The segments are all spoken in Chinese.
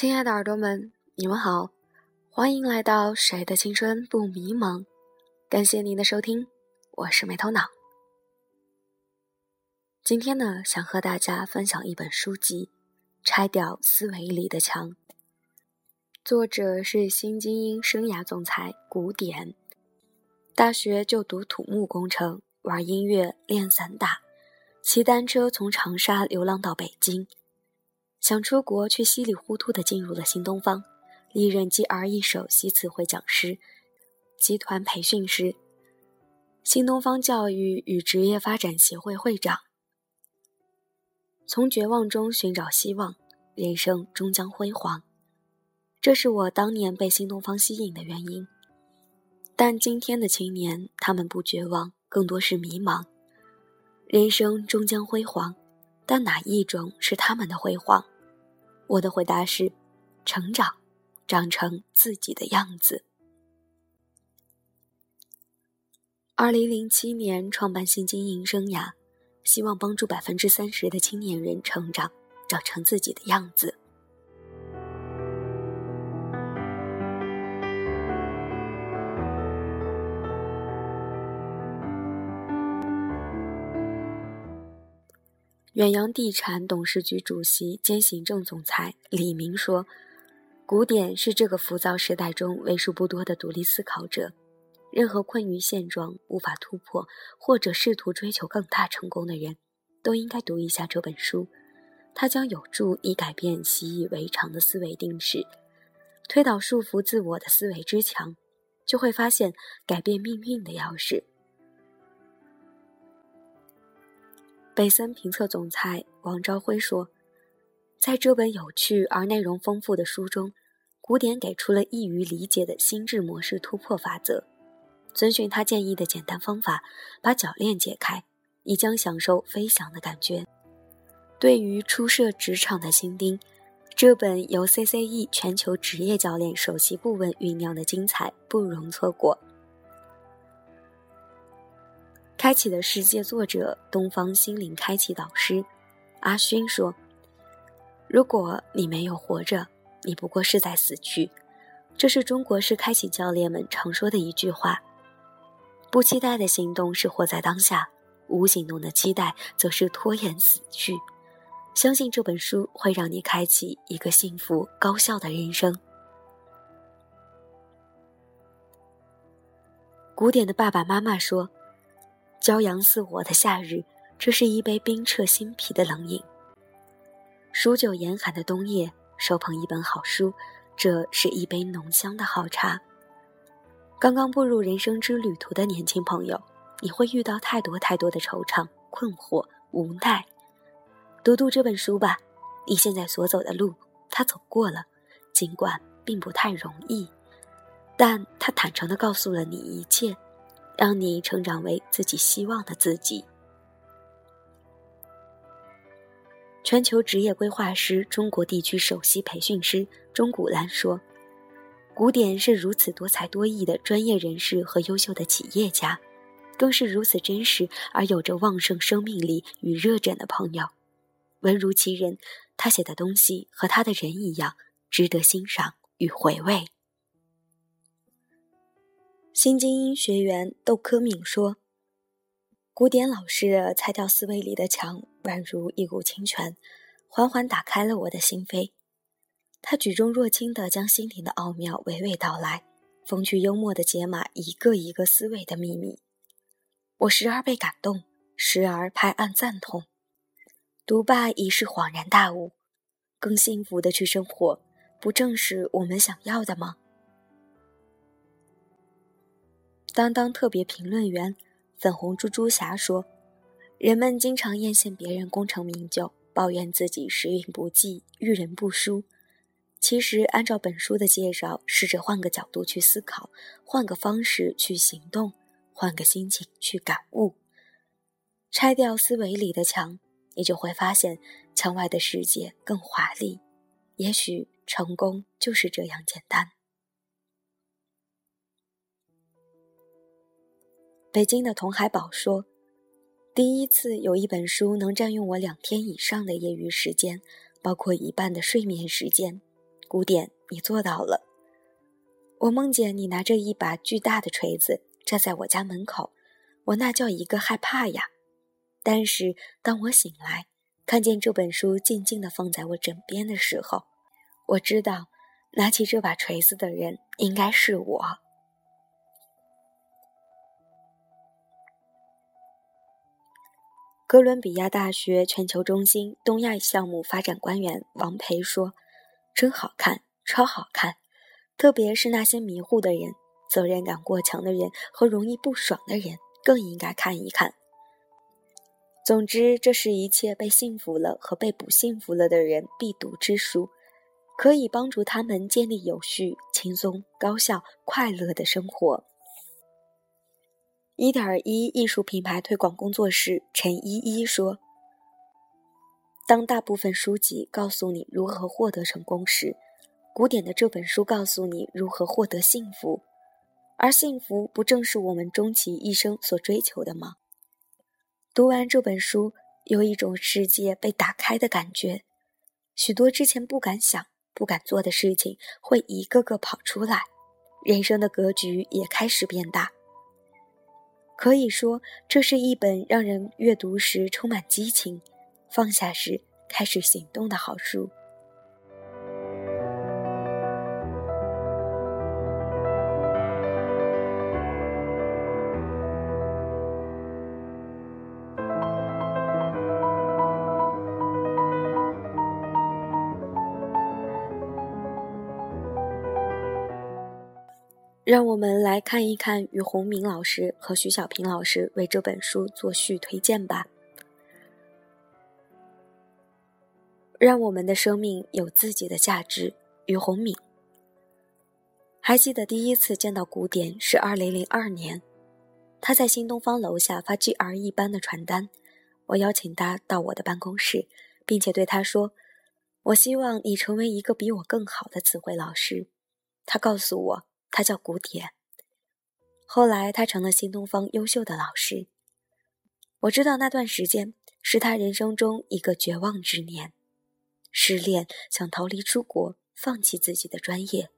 亲爱的耳朵们，你们好，欢迎来到谁的青春不迷茫？感谢您的收听，我是没头脑。今天呢，想和大家分享一本书籍《拆掉思维里的墙》，作者是新精英生涯总裁古典。大学就读土木工程，玩音乐，练散打，骑单车从长沙流浪到北京。想出国，却稀里糊涂地进入了新东方，历任 GRE 首席词汇讲师、集团培训师、新东方教育与职业发展协会会长。从绝望中寻找希望，人生终将辉煌。这是我当年被新东方吸引的原因。但今天的青年，他们不绝望，更多是迷茫。人生终将辉煌。但哪一种是他们的辉煌？我的回答是：成长，长成自己的样子。二零零七年创办新经营生涯，希望帮助百分之三十的青年人成长，长成自己的样子。远洋地产董事局主席兼行政总裁李明说：“古典是这个浮躁时代中为数不多的独立思考者。任何困于现状、无法突破，或者试图追求更大成功的人，都应该读一下这本书。它将有助你改变习以为常的思维定式，推倒束缚自我的思维之墙，就会发现改变命运的钥匙。”北森评测总裁王朝辉说：“在这本有趣而内容丰富的书中，古典给出了易于理解的心智模式突破法则。遵循他建议的简单方法，把铰链解开，你将享受飞翔的感觉。对于初涉职场的新丁，这本由 CCE 全球职业教练首席顾问酝酿的精彩不容错过。”开启的世界作者，东方心灵开启导师阿勋说：“如果你没有活着，你不过是在死去。”这是中国式开启教练们常说的一句话。不期待的行动是活在当下，无行动的期待则是拖延死去。相信这本书会让你开启一个幸福高效的人生。古典的爸爸妈妈说。骄阳似火的夏日，这是一杯冰彻心脾的冷饮；数九严寒的冬夜，手捧一本好书，这是一杯浓香的好茶。刚刚步入人生之旅途的年轻朋友，你会遇到太多太多的惆怅、困惑、无奈。读读这本书吧，你现在所走的路，他走过了，尽管并不太容易，但他坦诚地告诉了你一切。让你成长为自己希望的自己。全球职业规划师、中国地区首席培训师钟古兰说：“古典是如此多才多艺的专业人士和优秀的企业家，更是如此真实而有着旺盛生命力与热忱的朋友。文如其人，他写的东西和他的人一样，值得欣赏与回味。”新精英学员窦科敏说：“古典老师的拆掉思维里的墙，宛如一股清泉，缓缓打开了我的心扉。他举重若轻地将心灵的奥妙娓娓道来，风趣幽默地解码一个一个思维的秘密。我时而被感动，时而拍案赞同。读罢已是恍然大悟：更幸福的去生活，不正是我们想要的吗？”当当特别评论员粉红猪猪侠说：“人们经常艳羡别人功成名就，抱怨自己时运不济、遇人不淑。其实，按照本书的介绍，试着换个角度去思考，换个方式去行动，换个心情去感悟，拆掉思维里的墙，你就会发现墙外的世界更华丽。也许，成功就是这样简单。”北京的童海宝说：“第一次有一本书能占用我两天以上的业余时间，包括一半的睡眠时间。古典，你做到了。我梦见你拿着一把巨大的锤子站在我家门口，我那叫一个害怕呀！但是当我醒来，看见这本书静静地放在我枕边的时候，我知道拿起这把锤子的人应该是我。哥伦比亚大学全球中心东亚项目发展官员王培说：“真好看，超好看，特别是那些迷糊的人、责任感过强的人和容易不爽的人，更应该看一看。总之，这是一切被幸福了和被不幸福了的人必读之书，可以帮助他们建立有序、轻松、高效、快乐的生活。”一点一艺术品牌推广工作室陈依依说：“当大部分书籍告诉你如何获得成功时，古典的这本书告诉你如何获得幸福。而幸福不正是我们终其一生所追求的吗？”读完这本书，有一种世界被打开的感觉，许多之前不敢想、不敢做的事情会一个个跑出来，人生的格局也开始变大。可以说，这是一本让人阅读时充满激情，放下时开始行动的好书。让我们来看一看于洪明老师和徐小平老师为这本书作序推荐吧。让我们的生命有自己的价值。于洪敏，还记得第一次见到古典是二零零二年，他在新东方楼下发 GRE 班的传单，我邀请他到我的办公室，并且对他说：“我希望你成为一个比我更好的词汇老师。”他告诉我。他叫古典，后来他成了新东方优秀的老师。我知道那段时间是他人生中一个绝望之年，失恋，想逃离出国，放弃自己的专业。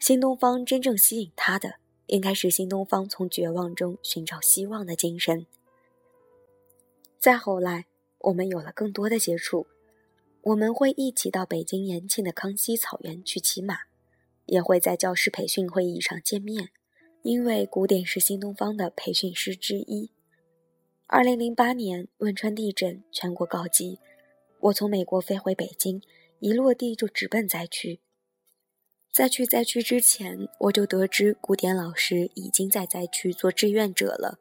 新东方真正吸引他的，应该是新东方从绝望中寻找希望的精神。再后来，我们有了更多的接触，我们会一起到北京延庆的康熙草原去骑马。也会在教师培训会议上见面，因为古典是新东方的培训师之一。二零零八年汶川地震，全国告急，我从美国飞回北京，一落地就直奔灾区。在去灾区之前，我就得知古典老师已经在灾区做志愿者了。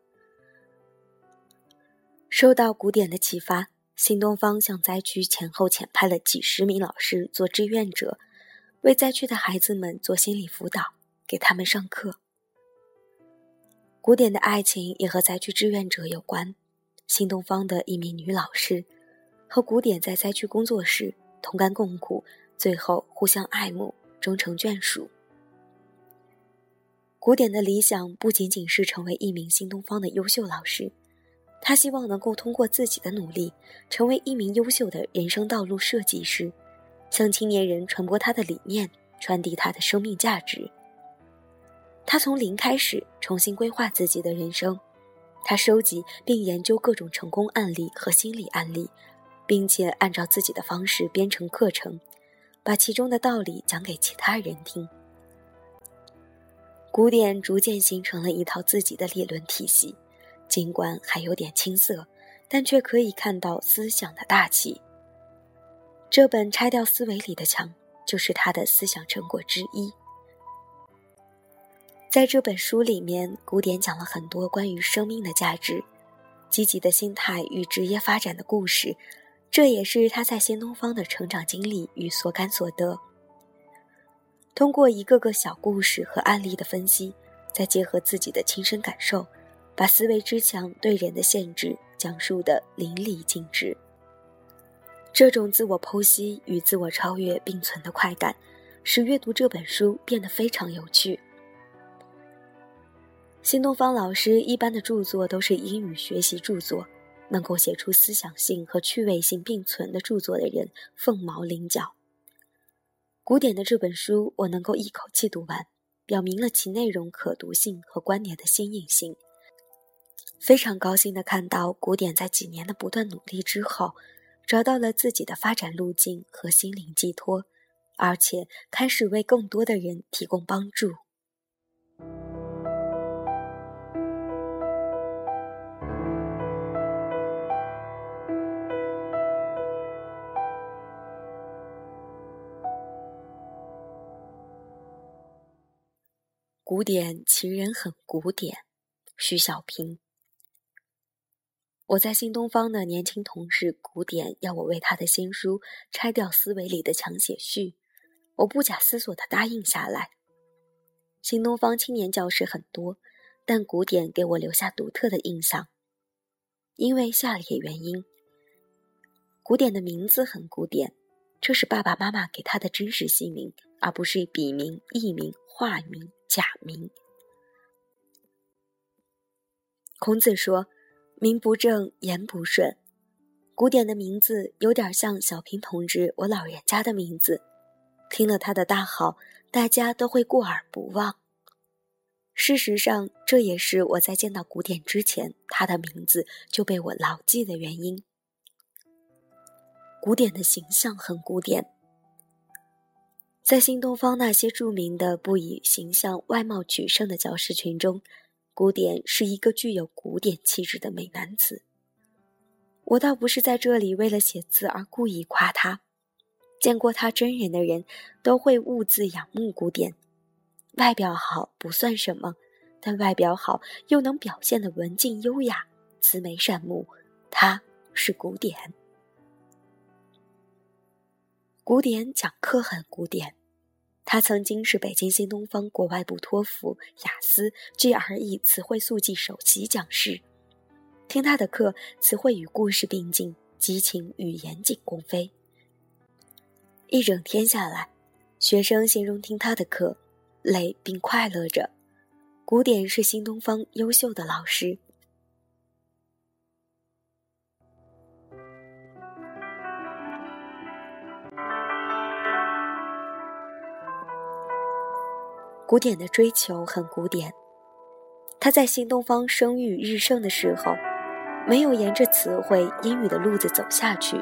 受到古典的启发，新东方向灾区前后遣派了几十名老师做志愿者。为灾区的孩子们做心理辅导，给他们上课。古典的爱情也和灾区志愿者有关。新东方的一名女老师，和古典在灾区工作时同甘共苦，最后互相爱慕，终成眷属。古典的理想不仅仅是成为一名新东方的优秀老师，他希望能够通过自己的努力，成为一名优秀的人生道路设计师。向青年人传播他的理念，传递他的生命价值。他从零开始重新规划自己的人生，他收集并研究各种成功案例和心理案例，并且按照自己的方式编成课程，把其中的道理讲给其他人听。古典逐渐形成了一套自己的理论体系，尽管还有点青涩，但却可以看到思想的大气。这本《拆掉思维里的墙》就是他的思想成果之一。在这本书里面，古典讲了很多关于生命的价值、积极的心态与职业发展的故事，这也是他在新东方的成长经历与所感所得。通过一个个小故事和案例的分析，再结合自己的亲身感受，把思维之墙对人的限制讲述的淋漓尽致。这种自我剖析与自我超越并存的快感，使阅读这本书变得非常有趣。新东方老师一般的著作都是英语学习著作，能够写出思想性和趣味性并存的著作的人凤毛麟角。古典的这本书，我能够一口气读完，表明了其内容可读性和观点的新颖性。非常高兴的看到古典在几年的不断努力之后，找到了自己的发展路径和心灵寄托，而且开始为更多的人提供帮助。古典情人很古典，徐小平。我在新东方的年轻同事古典要我为他的新书《拆掉思维里的墙》写序，我不假思索地答应下来。新东方青年教师很多，但古典给我留下独特的印象，因为下列原因：古典的名字很古典，这是爸爸妈妈给他的真实姓名，而不是笔名、艺名、化名、假名。孔子说。名不正言不顺，古典的名字有点像小平同志我老人家的名字，听了他的大好，大家都会过耳不忘。事实上，这也是我在见到古典之前，他的名字就被我牢记的原因。古典的形象很古典，在新东方那些著名的不以形象外貌取胜的教师群中。古典是一个具有古典气质的美男子。我倒不是在这里为了写字而故意夸他，见过他真人的人都会兀自仰慕古典。外表好不算什么，但外表好又能表现的文静优雅、慈眉善目，他是古典。古典讲课很古典。他曾经是北京新东方国外部托福、雅思、GRE 词汇速记首席讲师。听他的课，词汇与故事并进，激情与严谨共飞。一整天下来，学生形容听他的课，累并快乐着。古典是新东方优秀的老师。古典的追求很古典。他在新东方声誉日盛的时候，没有沿着词汇英语的路子走下去，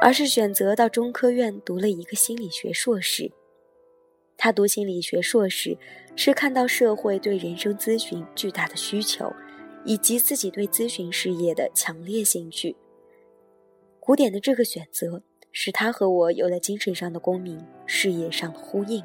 而是选择到中科院读了一个心理学硕士。他读心理学硕士，是看到社会对人生咨询巨大的需求，以及自己对咨询事业的强烈兴趣。古典的这个选择，使他和我有了精神上的共鸣，事业上的呼应。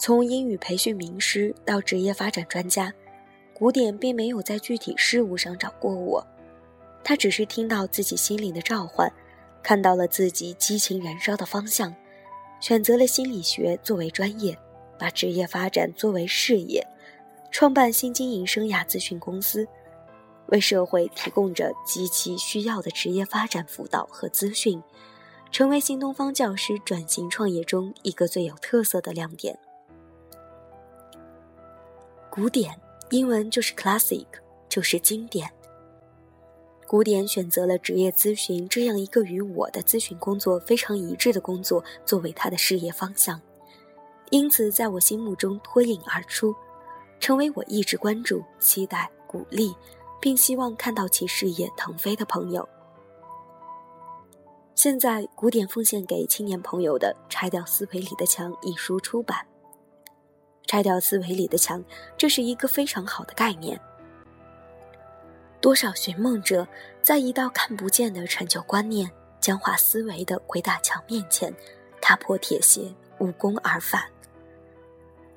从英语培训名师到职业发展专家，古典并没有在具体事务上找过我，他只是听到自己心灵的召唤，看到了自己激情燃烧的方向，选择了心理学作为专业，把职业发展作为事业，创办新经营生涯咨询公司，为社会提供着极其需要的职业发展辅导和资讯，成为新东方教师转型创业中一个最有特色的亮点。古典英文就是 classic，就是经典。古典选择了职业咨询这样一个与我的咨询工作非常一致的工作作为他的事业方向，因此在我心目中脱颖而出，成为我一直关注、期待、鼓励，并希望看到其事业腾飞的朋友。现在，古典奉献给青年朋友的《拆掉思维里的墙》一书出版。拆掉思维里的墙，这是一个非常好的概念。多少寻梦者在一道看不见的陈旧观念、僵化思维的鬼打墙面前，踏破铁鞋，无功而返。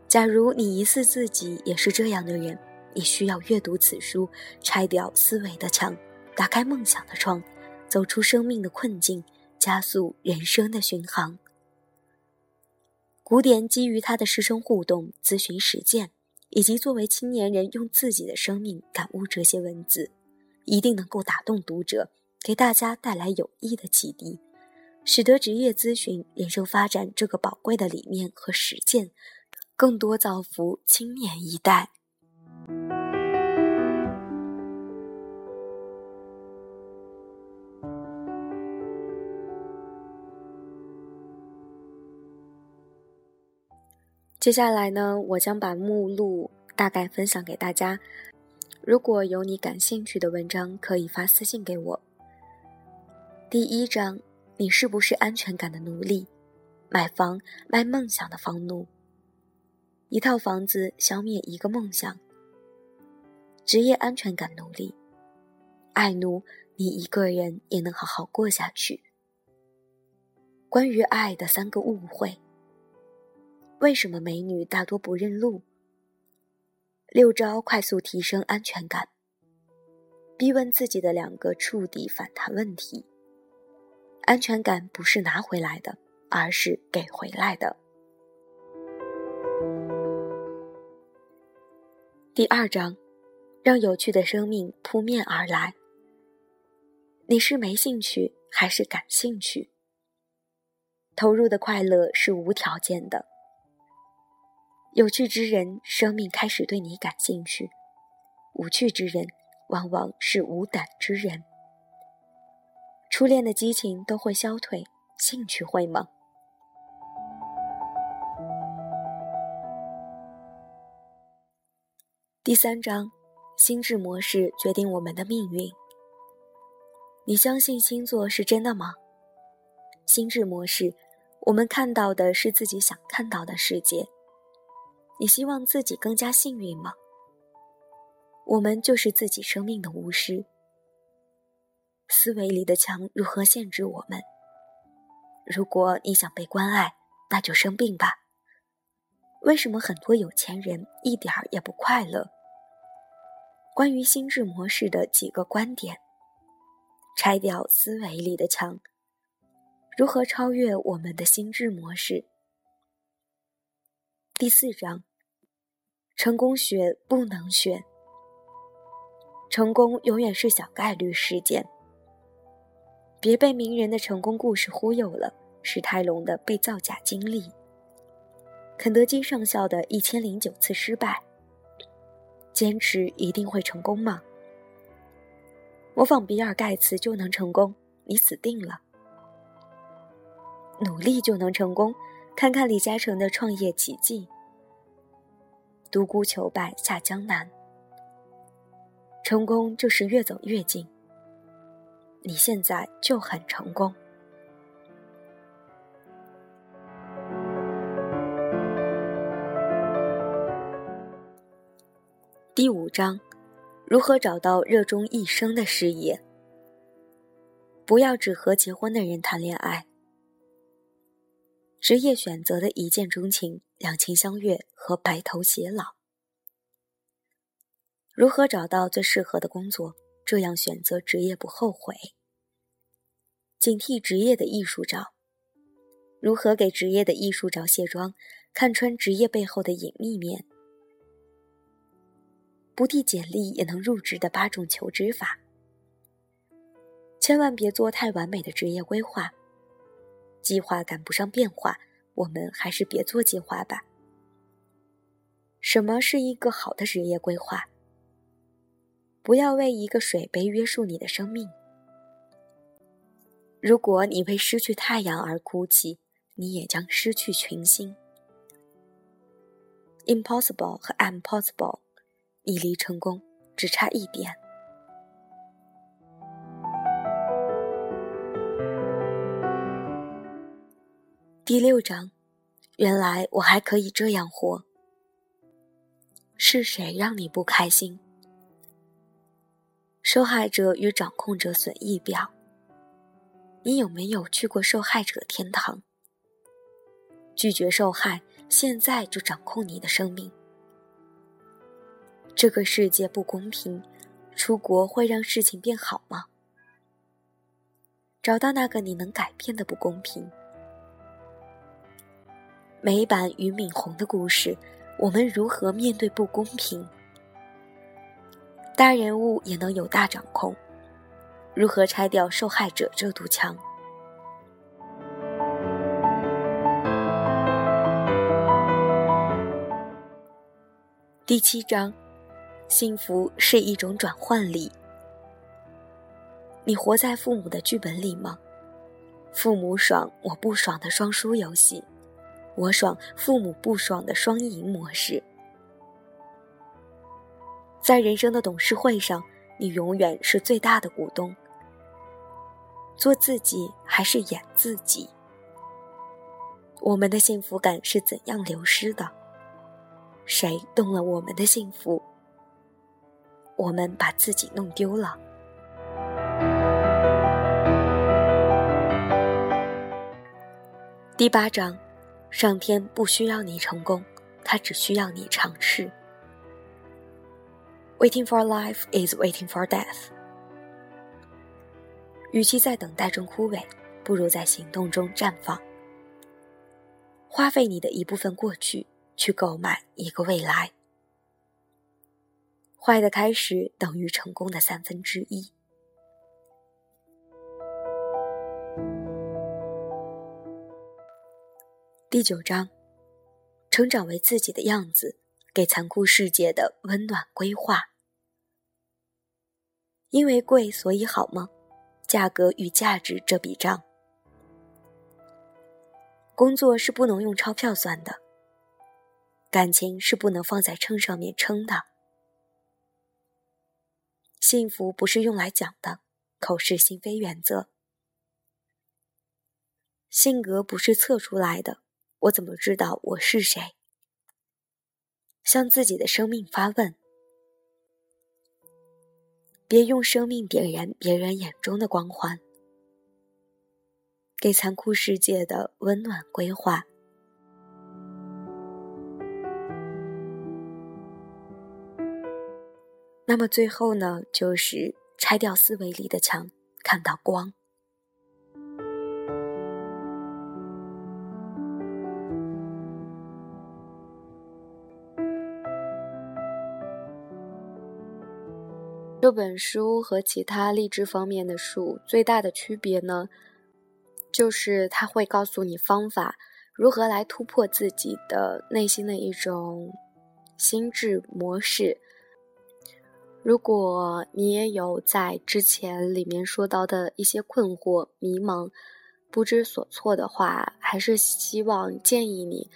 假如你疑似自己也是这样的人，你需要阅读此书，拆掉思维的墙，打开梦想的窗，走出生命的困境，加速人生的巡航。古典基于他的师生互动、咨询实践，以及作为青年人用自己的生命感悟这些文字，一定能够打动读者，给大家带来有益的启迪，使得职业咨询、人生发展这个宝贵的理念和实践，更多造福青年一代。接下来呢，我将把目录大概分享给大家。如果有你感兴趣的文章，可以发私信给我。第一章，你是不是安全感的奴隶？买房卖梦想的房奴。一套房子消灭一个梦想。职业安全感奴隶。爱奴，你一个人也能好好过下去。关于爱的三个误会。为什么美女大多不认路？六招快速提升安全感。逼问自己的两个触底反弹问题。安全感不是拿回来的，而是给回来的。第二章，让有趣的生命扑面而来。你是没兴趣还是感兴趣？投入的快乐是无条件的。有趣之人，生命开始对你感兴趣；无趣之人，往往是无胆之人。初恋的激情都会消退，兴趣会吗？第三章，心智模式决定我们的命运。你相信星座是真的吗？心智模式，我们看到的是自己想看到的世界。你希望自己更加幸运吗？我们就是自己生命的巫师。思维里的墙如何限制我们？如果你想被关爱，那就生病吧。为什么很多有钱人一点儿也不快乐？关于心智模式的几个观点：拆掉思维里的墙，如何超越我们的心智模式？第四章，成功学不能学。成功永远是小概率事件。别被名人的成功故事忽悠了。史泰龙的被造假经历，肯德基上校的一千零九次失败。坚持一定会成功吗？模仿比尔盖茨就能成功？你死定了。努力就能成功？看看李嘉诚的创业奇迹。独孤求败下江南，成功就是越走越近。你现在就很成功。第五章，如何找到热衷一生的事业？不要只和结婚的人谈恋爱。职业选择的一见钟情、两情相悦和白头偕老。如何找到最适合的工作？这样选择职业不后悔。警惕职业的艺术照。如何给职业的艺术照卸妆？看穿职业背后的隐秘面。不递简历也能入职的八种求职法。千万别做太完美的职业规划。计划赶不上变化，我们还是别做计划吧。什么是一个好的职业规划？不要为一个水杯约束你的生命。如果你为失去太阳而哭泣，你也将失去群星。Impossible 和 Impossible，你离成功只差一点。第六章，原来我还可以这样活。是谁让你不开心？受害者与掌控者损益表。你有没有去过受害者天堂？拒绝受害，现在就掌控你的生命。这个世界不公平，出国会让事情变好吗？找到那个你能改变的不公平。美版俞敏洪的故事：我们如何面对不公平？大人物也能有大掌控，如何拆掉受害者这堵墙？第七章：幸福是一种转换力。你活在父母的剧本里吗？父母爽，我不爽的双输游戏。我爽，父母不爽的双赢模式。在人生的董事会上，你永远是最大的股东。做自己还是演自己？我们的幸福感是怎样流失的？谁动了我们的幸福？我们把自己弄丢了。第八章，上天不需要你成功，他只需要你尝试。Waiting for life is waiting for death。与其在等待中枯萎，不如在行动中绽放。花费你的一部分过去，去购买一个未来。坏的开始等于成功的三分之一。第九章，成长为自己的样子，给残酷世界的温暖规划。因为贵，所以好吗？价格与价值这笔账，工作是不能用钞票算的，感情是不能放在秤上面称的，幸福不是用来讲的，口是心非原则，性格不是测出来的，我怎么知道我是谁？向自己的生命发问。别用生命点燃别人眼中的光环，给残酷世界的温暖规划。那么最后呢，就是拆掉思维里的墙，看到光。这本书和其他励志方面的书最大的区别呢，就是它会告诉你方法，如何来突破自己的内心的一种心智模式。如果你也有在之前里面说到的一些困惑、迷茫、不知所措的话，还是希望建议你，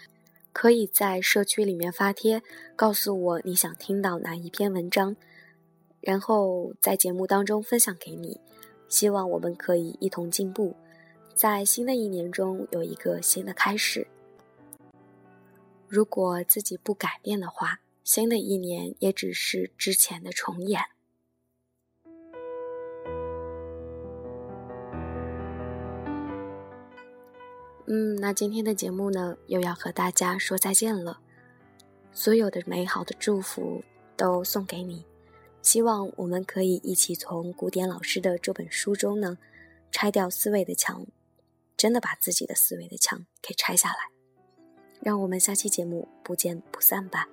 可以在社区里面发帖，告诉我你想听到哪一篇文章。然后在节目当中分享给你，希望我们可以一同进步，在新的一年中有一个新的开始。如果自己不改变的话，新的一年也只是之前的重演。嗯，那今天的节目呢，又要和大家说再见了。所有的美好的祝福都送给你。希望我们可以一起从古典老师的这本书中呢，拆掉思维的墙，真的把自己的思维的墙给拆下来。让我们下期节目不见不散吧。